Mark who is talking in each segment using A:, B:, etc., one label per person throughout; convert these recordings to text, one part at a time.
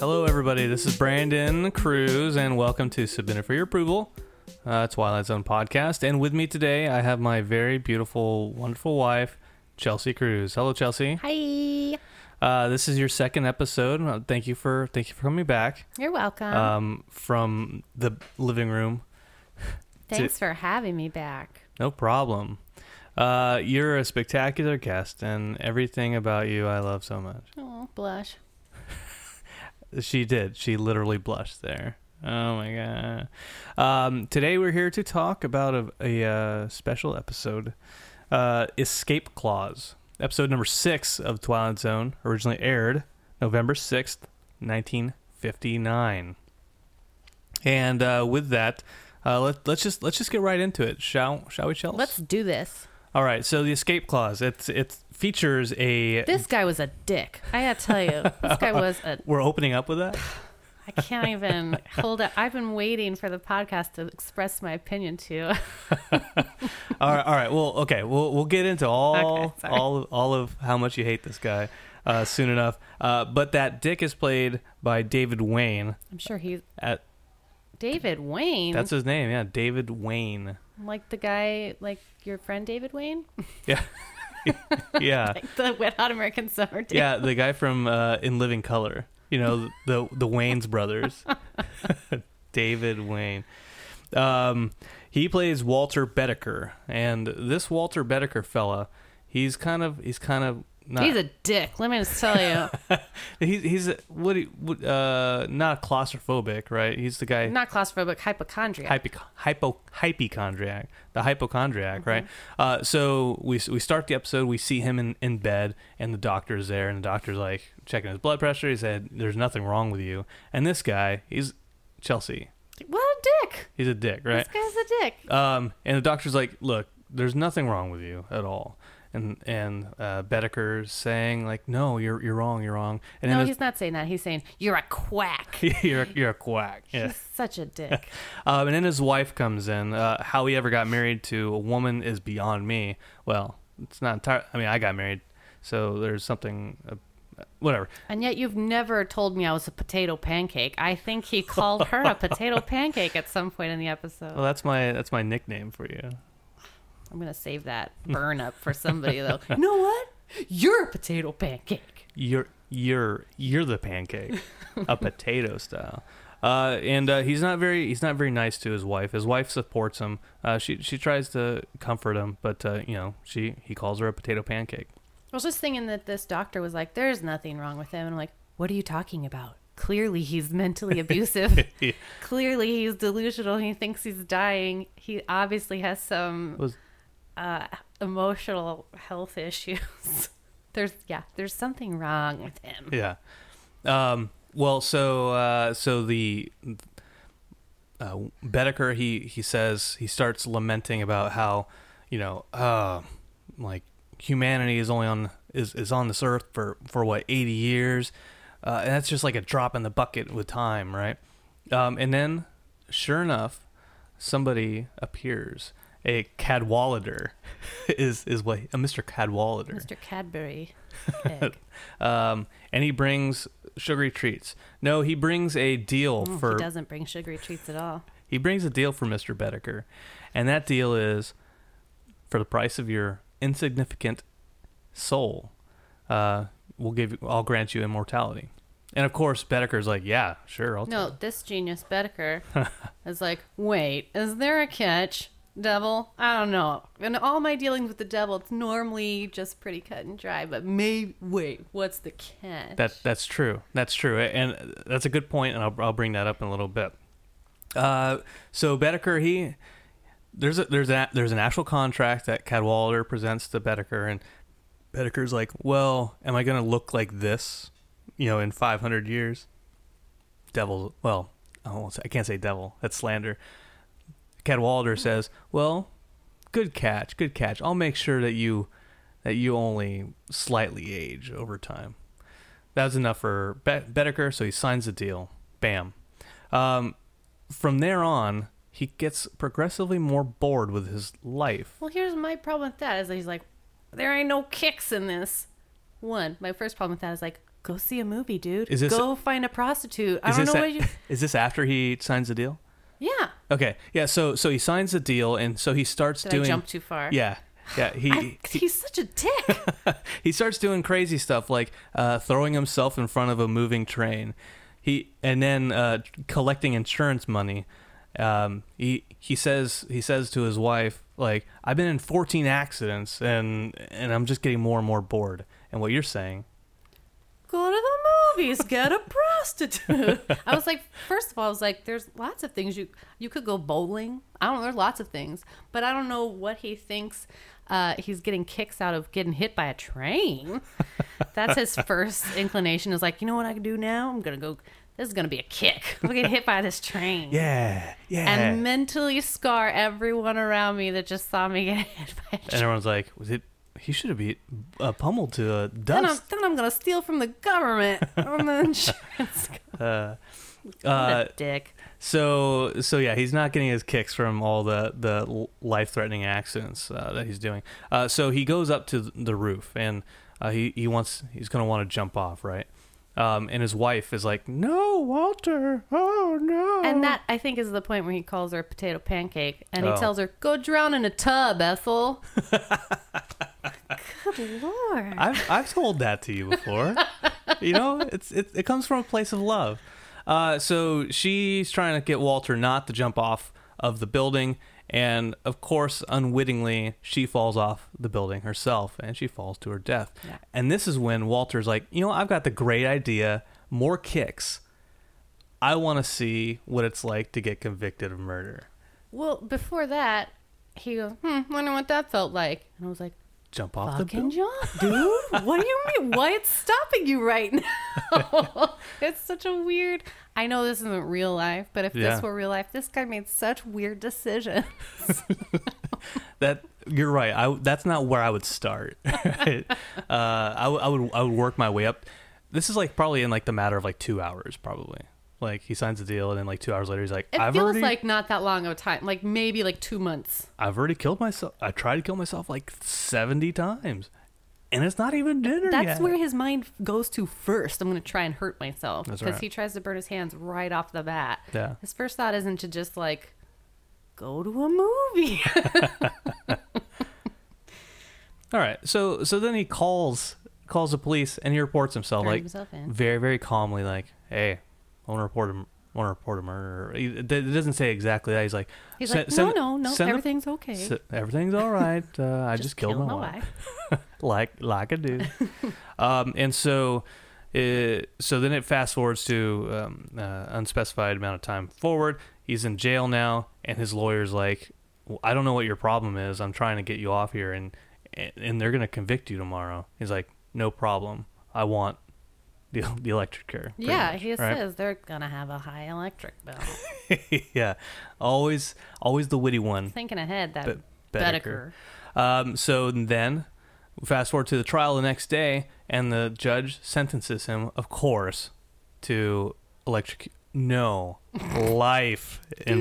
A: Hello, everybody. This is Brandon Cruz, and welcome to Submitted for Your Approval, uh, Twilight Zone podcast. And with me today, I have my very beautiful, wonderful wife, Chelsea Cruz. Hello, Chelsea.
B: Hi.
A: Uh, this is your second episode. Uh, Thank you for thank you for coming back
B: You're welcome.
A: um, from the living room.
B: Thanks for having me back.
A: No problem. Uh, you're a spectacular guest, and everything about you I love so much.
B: Oh, blush.
A: She did. She literally blushed there. Oh my god. Um, today we're here to talk about a, a uh, special episode, uh, Escape Clause, episode number six of Twilight Zone, originally aired November sixth, nineteen fifty nine. And uh, with that, uh, let, let's just let's just get right into it, shall shall we, Chelsea?
B: Let's do this.
A: All right. So the Escape Clause, it's it features a.
B: This guy was a dick. I gotta tell you, this guy was a.
A: we're opening up with that.
B: I can't even hold it. I've been waiting for the podcast to express my opinion to.
A: all right, all right. Well, okay. We'll we'll get into all
B: Okay,
A: all of, all of how much you hate this guy uh, soon enough. Uh, but that Dick is played by David Wayne.
B: I'm sure he's
A: At
B: David Wayne.
A: that's his name. Yeah, David Wayne.
B: like the guy, like your friend David Wayne,
A: Yeah, yeah,
B: like the Wet Hot American Summer. Day.
A: yeah. The guy from uh, In Living Color. You know the the Wayans brothers. David Wayne. Um, he plays Walter Bedeker, and this Walter Bedeker fella, he's kind of he's kind of not
B: He's a dick. Let me just tell you.
A: He's he's a- what he what, uh not claustrophobic, right? He's the guy
B: Not claustrophobic, hypochondriac.
A: hypo, hypo hypochondriac, the hypochondriac, right?
B: Mm-hmm.
A: Uh, so we we start the episode, we see him in, in bed, and the doctor's there, and the doctor's like checking his blood pressure. He said, "There's nothing wrong with you." And this guy, he's Chelsea.
B: what a dick.
A: He's a dick, right?
B: This guy's a dick.
A: Um, and the doctor's like, "Look, there's nothing wrong with you at all." And and uh, Bedeker's saying like, "No, you're you're wrong, you're wrong." And
B: No, he's not saying that. He's saying you're a quack.
A: you're you're a quack. Yeah.
B: He's such a dick.
A: Um, and then his wife comes in. Uh, how he ever got married to a woman is beyond me. Well, it's not entirely. I mean, I got married, so there's something. Uh, whatever.
B: And yet you've never told me I was a potato pancake. I think he called her a potato pancake at some point in the episode.
A: Well, that's my that's my nickname for you.
B: I'm gonna save that burn up for somebody though. You know what? You're a potato pancake.
A: You're you're you're the pancake, a potato style. Uh, and uh, he's not very he's not very nice to his wife. His wife supports him. Uh, she she tries to comfort him, but uh, you know she he calls her a potato pancake.
B: I was just thinking that this doctor was like, "There's nothing wrong with him," and I'm like, "What are you talking about?" Clearly, he's mentally abusive.
A: Yeah.
B: Clearly, he's delusional. He thinks he's dying. He obviously has some
A: Was
B: uh, emotional health issues. there's yeah, there's something wrong with him.
A: Yeah. Um, well, so uh, so the uh, Bedeker he he says he starts lamenting about how you know uh, like humanity is only on is, is on this earth for for what eighty years, uh, and that's just like a drop in the bucket with time, right? Um, and then, sure enough, somebody appears. A Cadwallader is is what a Mr. Cadwallader
B: Mr. Cadbury.
A: Um, and he brings sugary treats. No, he brings a deal
B: Mm,
A: for
B: he doesn't bring sugary treats at all.
A: he brings a deal for Mister Bedeker, and that deal is for the price of your insignificant soul. Uh, we'll give you, I'll grant you immortality. And of course, Bedeker's like, yeah, sure, I'll
B: No, this genius Bedeker is like, wait, is there a catch? Devil? I don't know. In all my dealings with the devil, it's normally just pretty cut and dry, but maybe, wait, what's the catch?
A: That that's true. That's true, and that's a good point, and I'll I'll bring that up in a little bit. Uh, so Bedeker, he there's a there's a there's an actual contract that Cadwallader presents to Bedeker, and Bedeker's like, well, am I gonna look like this, you know, in 500 years? Devil, well, I, I can't say devil. That's slander. Cadwallader says, well, good catch, good catch. I'll make sure that you that you only slightly age over time. That was enough for Be- Bedeker, so he signs the deal. Bam. Um, from there on, he gets progressively more bored with his life.
B: Well, here's my problem with that is that he's like, there ain't no kicks in this. One, my first problem with that is like, Go see a movie, dude.
A: Is this-
B: Go find a prostitute. I don't know
A: a-
B: what you.
A: is this after he signs the deal? Okay, yeah. So so he signs the deal, and so he starts
B: Did
A: doing.
B: I jump too far?
A: Yeah, yeah. He,
B: I,
A: he
B: he's such a dick.
A: he starts doing crazy stuff like uh, throwing himself in front of a moving train. He and then uh, collecting insurance money. Um, he he says he says to his wife like I've been in 14 accidents and and I'm just getting more and more bored. And what you're saying,
B: Go to the movies. Get a prostitute. I was like, first of all, I was like, there's lots of things you you could go bowling. I don't know. There's lots of things, but I don't know what he thinks. Uh, he's getting kicks out of getting hit by a train. That's his first inclination. Is like, you know what I can do now? I'm gonna go. This is gonna be a kick. I'm gonna get hit by this train.
A: yeah, yeah.
B: And mentally scar everyone around me that just saw me get hit by a train.
A: And everyone's like, was it? He should have beat uh, pummeled to uh,
B: Then I'm,
A: dust.
B: then I'm gonna steal from the government on the insurance.
A: Uh, uh,
B: a dick.
A: So so yeah, he's not getting his kicks from all the the life threatening accidents uh, that he's doing. Uh, so he goes up to the roof and uh, he he wants he's gonna want to jump off right. Um, and his wife is like, "No, Walter! Oh no!"
B: And that I think is the point where he calls her a potato pancake, and he
A: Oh.
B: tells her, "Go drown in a tub, Ethel." Good lord!
A: I've I've told that to you before. you know, it's it, it comes from a place of love. Uh, so she's trying to get Walter not to jump off of the building, and of course, unwittingly, she falls off the building herself, and she falls to her death.
B: Yeah.
A: And this is when Walter's like, you know, I've got the great idea, more kicks. I want to see what it's like to get convicted of murder.
B: well, before that, he goes, "Hmm, wonder what that felt like." And I was like,
A: Jump off the
B: "Fucking
A: building.
B: jump, dude! What do you mean? What's stopping you right now?" it's such a weird. I know this isn't real life, but if
A: Yeah.
B: this were real life, this guy made such weird decisions.
A: That you're right. I that's not where I would start. uh, I, I would I would work my way up. This is like probably in like the matter of like two hours, probably. Like he signs the deal, and then like two hours later, he's like,
B: It
A: "I've
B: feels
A: already
B: like not that long of a time, like maybe like two months.
A: I've already killed myself. I tried to kill myself like seventy times, and it's not even dinner
B: That's
A: yet."
B: where his mind goes to first. I'm going to try and hurt myself
A: That's
B: because
A: right.
B: he tries to burn his hands right off the bat.
A: Yeah.
B: His first thought isn't to just like go to a movie.
A: All right, so so then he calls calls the police, and he reports himself
B: Turn
A: like
B: himself
A: very very calmly, like, "Hey, I want to report a want to report a murder." It doesn't say exactly that. He's like,
B: He's like, no, no, no,
A: the-
B: everything's okay.
A: S- everything's all right. Uh, I just, killed, my, wife. like like I do. um, and so, it, so then it fast forwards to um, uh, unspecified amount of time forward. He's in jail now, and his lawyer's like, well, "I don't know what your problem is. I'm trying to get you off here, and and, and they're gonna convict you tomorrow." He's like, "No problem. I want." The, the electric pretty
B: Yeah,
A: much,
B: he
A: right?
B: says they're gonna have a high electric bill.
A: yeah, always, always the witty one.
B: Thinking ahead, that
A: Be-
B: Bedeker.
A: Um, so then, fast forward to the trial the next day, and the judge sentences him, of course, to electric. No, life in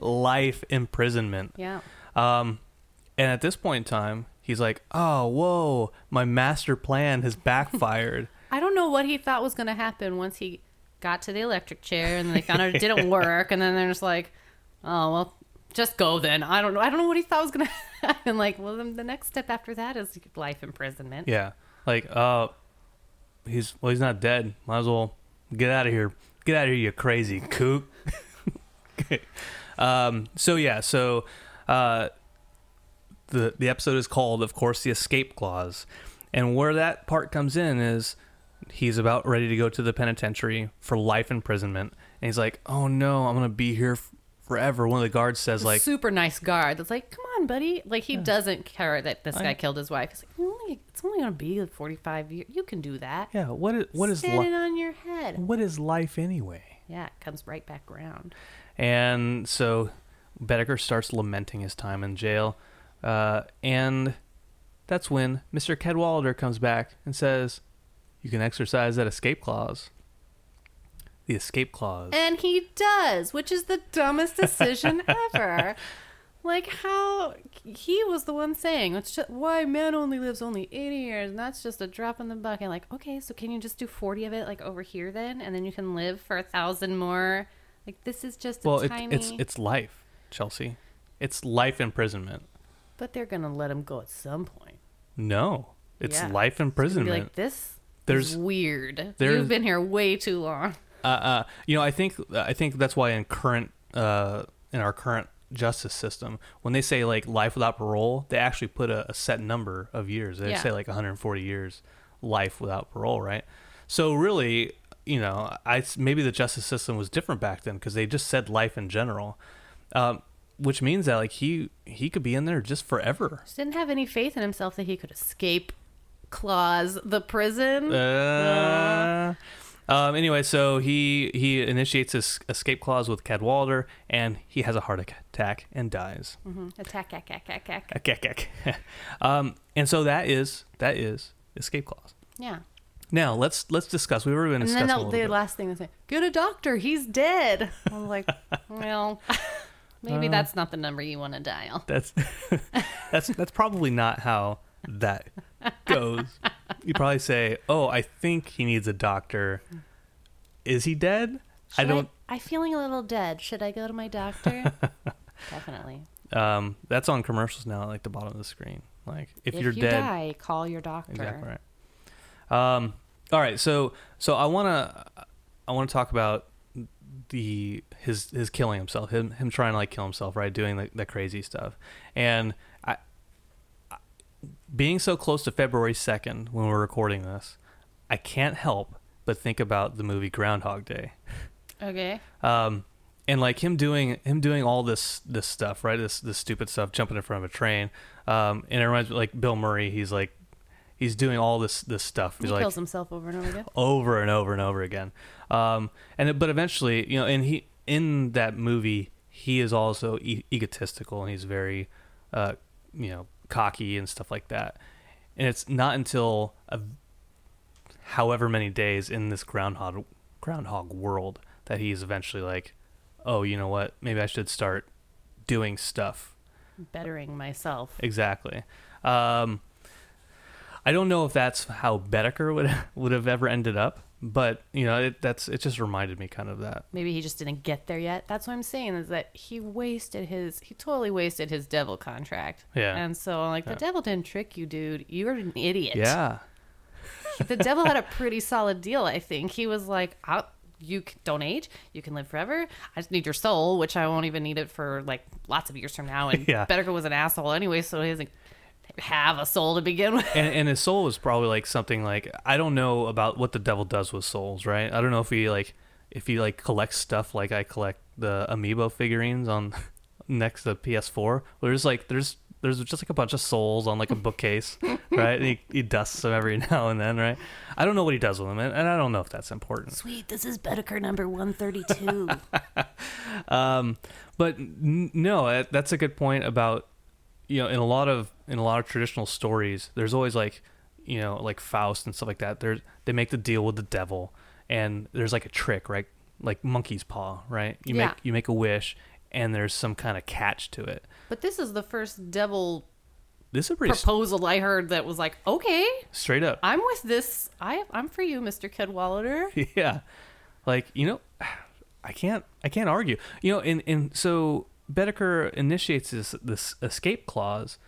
A: life imprisonment.
B: Yeah.
A: Um, and at this point in time, he's like, "Oh, whoa, my master plan has backfired."
B: I don't know what he thought was going to happen once he got to the electric chair and they found out it didn't work. And then they're just like, oh, well, just go then. I don't know. I don't know what he thought was going to happen. Like, well, then the next step after that is life imprisonment.
A: yeah, like, uh, he's well, he's not dead. Might as well get out of here. Get out of here, you crazy kook. um. So yeah. So, uh, the the episode is called, of course, the escape clause, and where that part comes in is he's about ready to go to the penitentiary for life imprisonment, and he's like, "Oh no, I'm gonna be here f- forever." One of the guards says, "Like,
B: super nice guard that's like, come on, buddy. Like, he doesn't care that this
A: I-
B: guy killed his wife. He's like, only, it's only going to be like 45 years. You can do that.
A: yeah, what is what is
B: Stand it
A: li-
B: on your head.
A: what is life anyway?"
B: Yeah, it comes right back around.
A: And so Bedeker starts lamenting his time in jail. Uh, and that's when Mr. Cadwallader comes back and says, You can exercise that escape clause. The escape clause.
B: And he does, which is the dumbest decision ever. Like how he was the one saying, "It's just why man only lives only eighty years, and that's just a drop in the bucket." Like, okay, so can you just do forty of it, like over here, then, and then you can live for a thousand more? Like this is just a
A: Well, it,
B: tiny.
A: it's it's life, Chelsea. It's life imprisonment.
B: But they're gonna let him go at some point.
A: No, it's
B: Yeah.
A: life imprisonment.
B: Be like this.
A: There's-
B: weird.
A: there's-
B: You've been here way too long.
A: uh, uh, you know, I think I think that's why in current uh, in our current justice system, when they say like life without parole, they actually put a, a set number of years. They
B: Yeah.
A: say like 140 years life without parole, right? So really, you know, I maybe the justice system was different back then because they just said life in general, um, which means that like he he could be in there just forever.
B: Just didn't have any faith in himself that he could escape clause the prison.
A: Uh, um, anyway, so he he initiates his escape clause with Cadwallader, and he has a heart attack and dies.
B: Mhm. Attack, attack, attack, attack.
A: Ack, ack, ack. um, and so that is that is escape clause.
B: Yeah.
A: Now let's let's discuss. We've already been
B: And then the, the last thing they say, get a doctor, he's dead. I'm like, well, maybe
A: Uh.
B: that's not the number you want to dial.
A: That's that's that's probably not how that goes. You probably say, "Oh, I think he needs a doctor." Is he dead? I don't.
B: I, am feeling a little dead. Should I go to my doctor? Definitely.
A: Um, that's on commercials now, like the bottom of the screen. Like if, you're
B: you
A: dead,
B: die, call your doctor.
A: exactly right. Um, all right, so so I wanna I wanna talk about the his his killing himself, him him trying to like kill himself, right, doing the, the crazy stuff, and I, I being so close to February second when we're recording this, I can't help but think about the movie Groundhog Day.
B: Okay.
A: um, and like him doing him doing all this this stuff, right? This this stupid stuff, jumping in front of a train. Um, and it reminds me like Bill Murray. He's like he's doing all this this stuff.
B: He
A: like
B: kills himself over and over again.
A: over and over and over again. Um, and it- but eventually, you know, and he in that movie he is also e- egotistical and he's very, uh, you know, cocky and stuff like that. And it's not until a, however many days in this groundhog groundhog world that he's eventually like, oh, you know what? Maybe I should start doing stuff
B: Bettering myself.
A: Exactly. Um, I don't know if that's how Bedeker would would have ever ended up, but you know, it, that's it. Just reminded me kind of that.
B: Maybe he just didn't get there yet. That's what I'm saying is that he wasted his, he totally wasted his devil contract.
A: Yeah.
B: And so, like, the
A: Yeah.
B: devil didn't trick you, dude. You're an idiot.
A: Yeah.
B: the devil had a pretty solid deal, I think. He was like, I'll, you don't age, you can live forever. I just need your soul, which I won't even need it for like lots of years from now. And
A: Yeah.
B: Bedeker was an asshole anyway, so he doesn't have a soul to begin with.
A: And and his soul is probably like something like I don't know about what the devil does with souls, right? I don't know if he like if he like collects stuff like I collect the amiibo figurines on next to PS4. There's like there's there's just like a bunch of souls on like a bookcase, right? And he, he dusts them every now and then, right? I don't know what he does with them, and, and I don't know if that's important.
B: Sweet, this is Bedeker number 132.
A: Um, but n- no, that's a good point about you know in a lot of in a lot of traditional stories, there's always like you know like Faust and stuff like that. There's they make the deal with the devil, and there's like a trick, right? Like monkey's paw, right? You
B: Yeah.
A: make you make a wish, and there's some kind of catch to it.
B: but this is the first devil
A: This is pretty s-
B: proposal I heard that was like, okay,
A: straight up.
B: I'm with this. I, I'm for you, Mr. Cadwallader.
A: yeah like you know i can't i can't argue you know and and so Bedeker initiates this this escape clause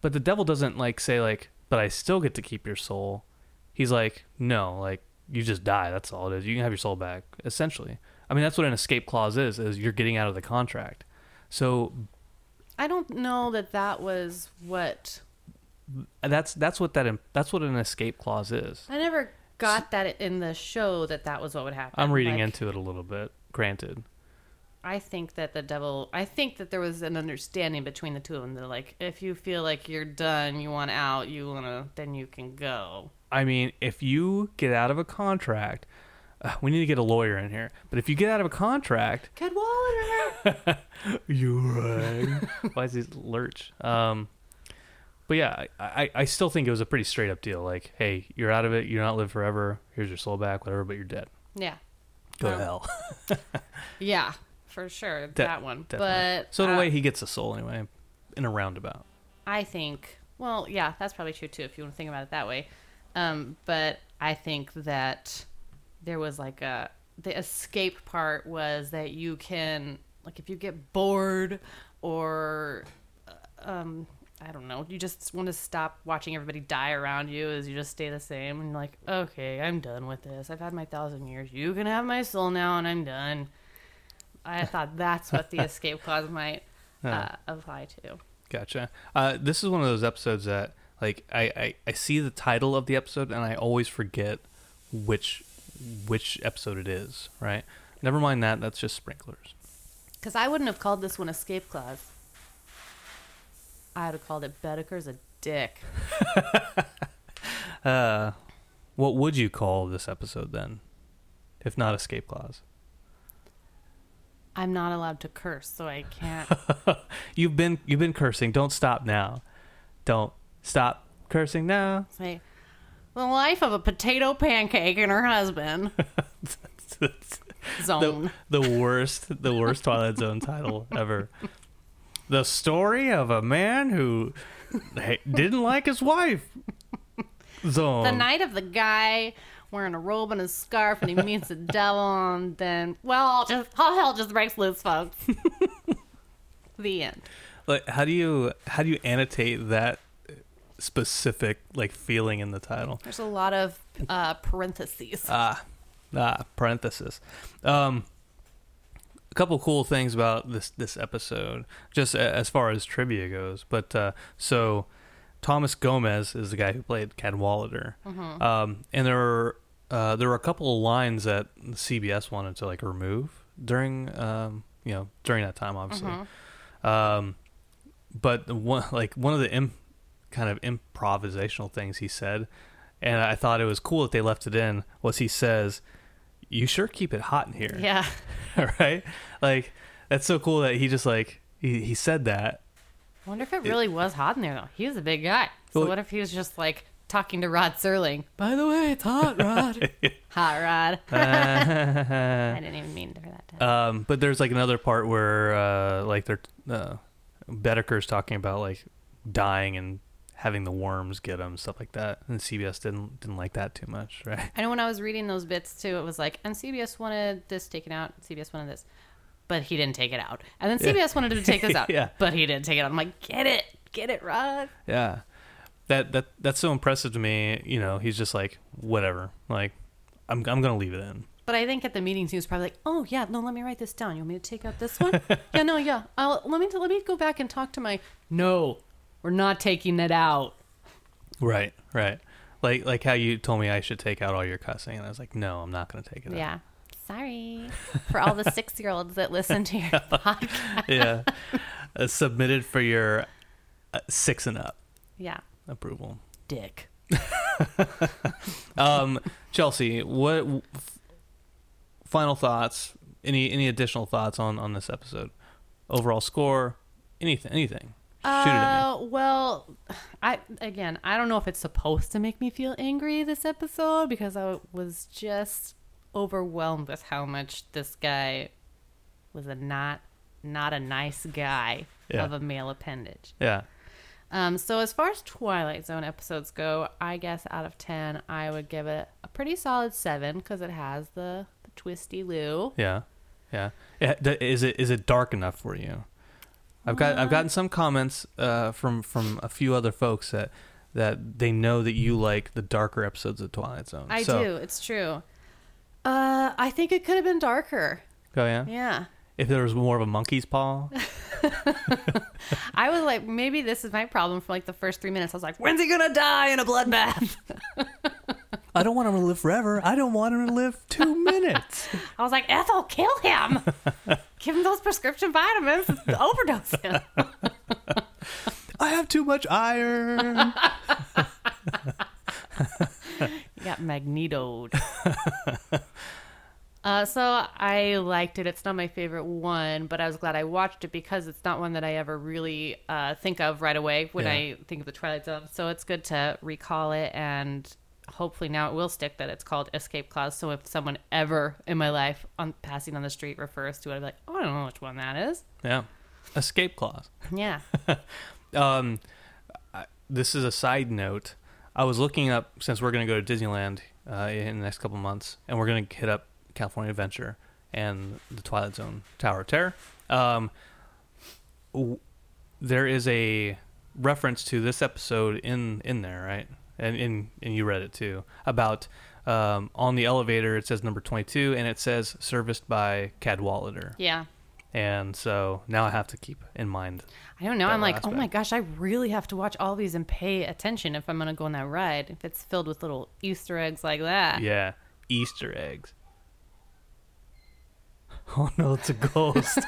A: but the devil doesn't like say like but i still get to keep your soul. He's like no like you just die. That's all it is. You can have your soul back essentially. I mean that's what an escape clause is is you're getting out of the contract. So
B: I don't know that that was what.
A: that's that's what that that's what an escape clause is.
B: I never got that in the show that that was what would happen.
A: i'm reading
B: Like,
A: into it a little bit. Granted
B: I think that the devil. I think that there was an understanding between the two of them. They're like, if you feel like you're done, you want out, you want to, then you can go.
A: I mean, if you get out of a contract, uh, we need to get a lawyer in here. But if you get out of a contract,
B: Cadwallader.
A: you right. Why is he lurch? Um, but yeah, I, I, I still think it was a pretty straight up deal. Like, hey, you're out of it. You're not live forever. Here's your soul back, whatever. But you're dead.
B: yeah.
A: Go to
B: Um,
A: hell.
B: Yeah. For sure.
A: De-
B: that one.
A: definitely.
B: But
A: so in a
B: uh,
A: way, he gets a soul anyway, in a roundabout.
B: I think, well, yeah, that's probably true too if you want to think about it that way. Um, but I think that there was like a the escape part was that you can like if you get bored or uh, um I don't know, you just want to stop watching everybody die around you as you just stay the same and you're like, okay, I'm done with this. I've had my thousand years. You can have my soul now, and I'm done. I thought that's what the escape clause might uh, apply to.
A: Gotcha. Uh, this is one of those episodes that, like, I, I, I see the title of the episode and I always forget which which episode it is. Right. Never mind that. That's just sprinklers.
B: Because I wouldn't have called this one escape clause. I would have called it Bedeker's a dick.
A: Uh, what would you call this episode then, if not escape clause?
B: I'm not allowed to curse, so I can't.
A: You've been you've been cursing. Don't stop now. Don't stop cursing now.
B: say the life of a potato pancake and her husband. Zone.
A: the, the worst the worst Twilight Zone title ever. The story of a man who didn't like his wife. Zone.
B: The night of the guy wearing a robe and a scarf and he meets the devil and then well just all hell just breaks loose folks. the end.
A: like how do you how do you annotate that specific like feeling in the title?
B: There's a lot of uh, parentheses.
A: Ah, ah, parenthesis. Um, a couple cool things about this this episode, just as far as trivia goes. But uh, so Thomas Gomez is the guy who played Cadwallader, um, and there were uh, there were a couple of lines that CBS wanted to like remove during um, you know during that time, obviously. Um, but one like one of the Im- kind of improvisational things he said, and I thought it was cool that they left it in. Was he says, "You sure keep it hot in here."
B: yeah.
A: right? Like that's so cool that he just like he, he said that.
B: Wonder if it really was hot in there though. He was a big guy. So
A: Well-
B: what if he was just like talking to Rod Serling? By the way, it's hot, Rod. hot Rod. I didn't even mean for that.
A: Um, but there's like another part where uh, like they're uh, Bedeker's talking about like dying and having the worms get him stuff like that, and CBS didn't didn't like that too much, right?
B: I know when I was reading those bits too, it was like, and CBS wanted this taken out, CBS wanted this, but he didn't take it out. And then CBS wanted to take this out,
A: Yeah.
B: but he didn't take it out. I'm like, get it, get it, Rod.
A: Yeah. That that that's so impressive to me. You know, he's just like whatever. Like I'm I'm gonna leave it in.
B: But I think at the meetings he was probably like, "Oh yeah, no, let me write this down. You want me to take out this one? yeah, no, yeah. I'll, let me let me go back and talk to my. No, we're not taking it out.
A: Right, right. Like like how you told me I should take out all your cussing, and I was like, no, I'm not gonna take it out.
B: Yeah, sorry for all the six year olds that listen to your podcast.
A: yeah. Uh, submitted for your uh, six and up
B: Yeah,
A: approval.
B: dick.
A: Um, Chelsea, what f- final thoughts? Any any additional thoughts on on this episode? Overall score? Anything? Anything? Shoot it at me.
B: Uh, well, I again, I don't know if it's supposed to make me feel angry this episode because I was just overwhelmed with how much this guy was a not not a nice guy
A: Yeah.
B: of a male appendage.
A: Yeah.
B: Um, so as far as Twilight Zone episodes go, I guess out of ten, I would give it a pretty solid seven because it has the, the twisty Lou.
A: Yeah, yeah. is it is it dark enough for you? I've got I've gotten some comments uh, from from a few other folks that that they know that you like the darker episodes of Twilight Zone.
B: I
A: So-
B: do. It's true. Uh, I think it could have been darker.
A: Oh yeah.
B: Yeah.
A: If there was more of a monkey's paw.
B: I was like, maybe this is my problem for like the first three minutes. I was like, when's he gonna die in a bloodbath?
A: I don't want him to live forever. I don't want him to live two minutes.
B: I was like, Ethel, kill him. Give him those prescription vitamins. Overdose him.
A: I have too much iron.
B: Got magnetoed. uh, so I liked it. It's not my favorite one, but I was glad I watched it because it's not one that I ever really uh, think of right away when
A: Yeah.
B: I think of the Twilight Zone. So it's good to recall it and hopefully now it will stick that it's called escape clause. So if someone ever in my life on passing on the street refers to it, I'm like, oh, I don't know which one that is.
A: Yeah. Escape clause.
B: Yeah.
A: Um, I, this is a side note. I was looking up since we're going to go to Disneyland uh, in the next couple months, and we're going to hit up California Adventure and the Twilight Zone Tower of Terror. Um, w- there is a reference to this episode in in there, right? And and and you read it too about um, on the elevator. It says number twenty two, and it says serviced by Cadwallader.
B: yeah.
A: And so now I have to keep in mind.
B: I don't know. I'm like, oh my gosh, I really have to watch all these and pay attention if I'm going to go on that ride. If it's filled with little Easter eggs like that.
A: Yeah, Easter eggs. Oh no, it's a ghost.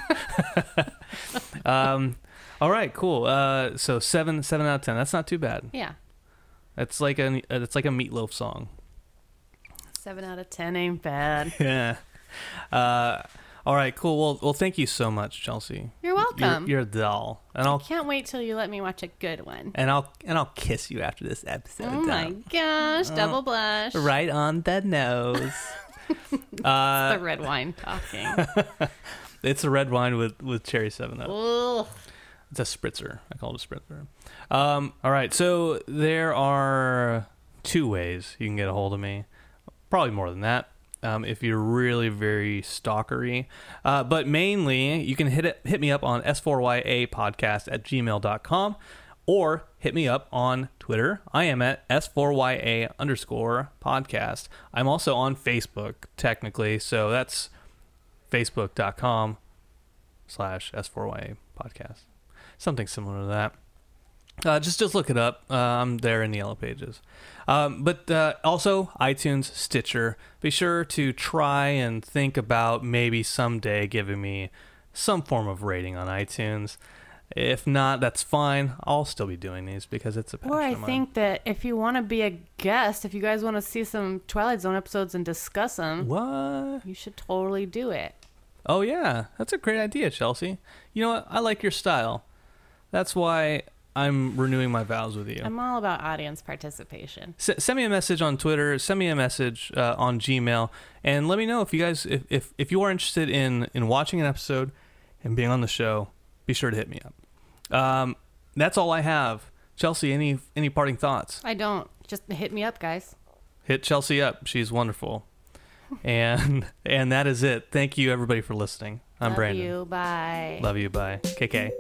A: um, all right, cool. Uh, so seven, seven out of ten. That's not too bad.
B: Yeah.
A: It's like a, it's like a Meat Loaf song.
B: Seven out of 10 ain't bad.
A: Yeah. Uh, all right, cool. Well, well, thank you so much, Chelsea.
B: You're welcome.
A: You're, you're a doll, and
B: I
A: I'll
B: can't wait till you let me watch a good one.
A: and I'll and I'll kiss you after this episode.
B: Oh my
A: Dom.
B: gosh, double blush.
A: Right on the nose. uh,
B: the red wine talking.
A: it's a red wine with with cherry seven up.
B: Ugh.
A: It's a spritzer. I call it a spritzer. Um, all right. So there are two ways you can get a hold of me. Probably more than that. Um, if you're really very stalkery. Uh, but mainly, you can hit it, hit me up on s4ya podcast at gmail.com or hit me up on Twitter. I am at s4ya underscore podcast. I'm also on Facebook, technically. So that's facebook.com slash s4ya podcast something similar to that. Uh, just just look it up. Uh, I'm there in the yellow pages. Um, but uh, also iTunes, Stitcher. Be sure to try and think about maybe someday giving me some form of rating on iTunes. If not, that's fine. I'll still be doing these because it's a passion
B: Or I think that if you want to be a guest, if you guys want to see some Twilight Zone episodes and discuss them,
A: What?
B: you should totally do it.
A: Oh yeah, that's a great idea, Chelsea. You know what? I like your style. That's why I'm renewing my vows with you.
B: I'm all about audience participation.
A: S- send me a message on Twitter. Send me a message uh, on Gmail, and let me know if you guys if, if if you are interested in in watching an episode and being on the show. Be sure to hit me up. Um, that's all I have. Chelsea, any any parting thoughts?
B: I don't. Just hit me up, guys.
A: Hit Chelsea up. She's wonderful, and and that is it. Thank you everybody for listening. I'm
B: Love
A: Brandon.
B: you. Bye.
A: Love you. Bye. KK.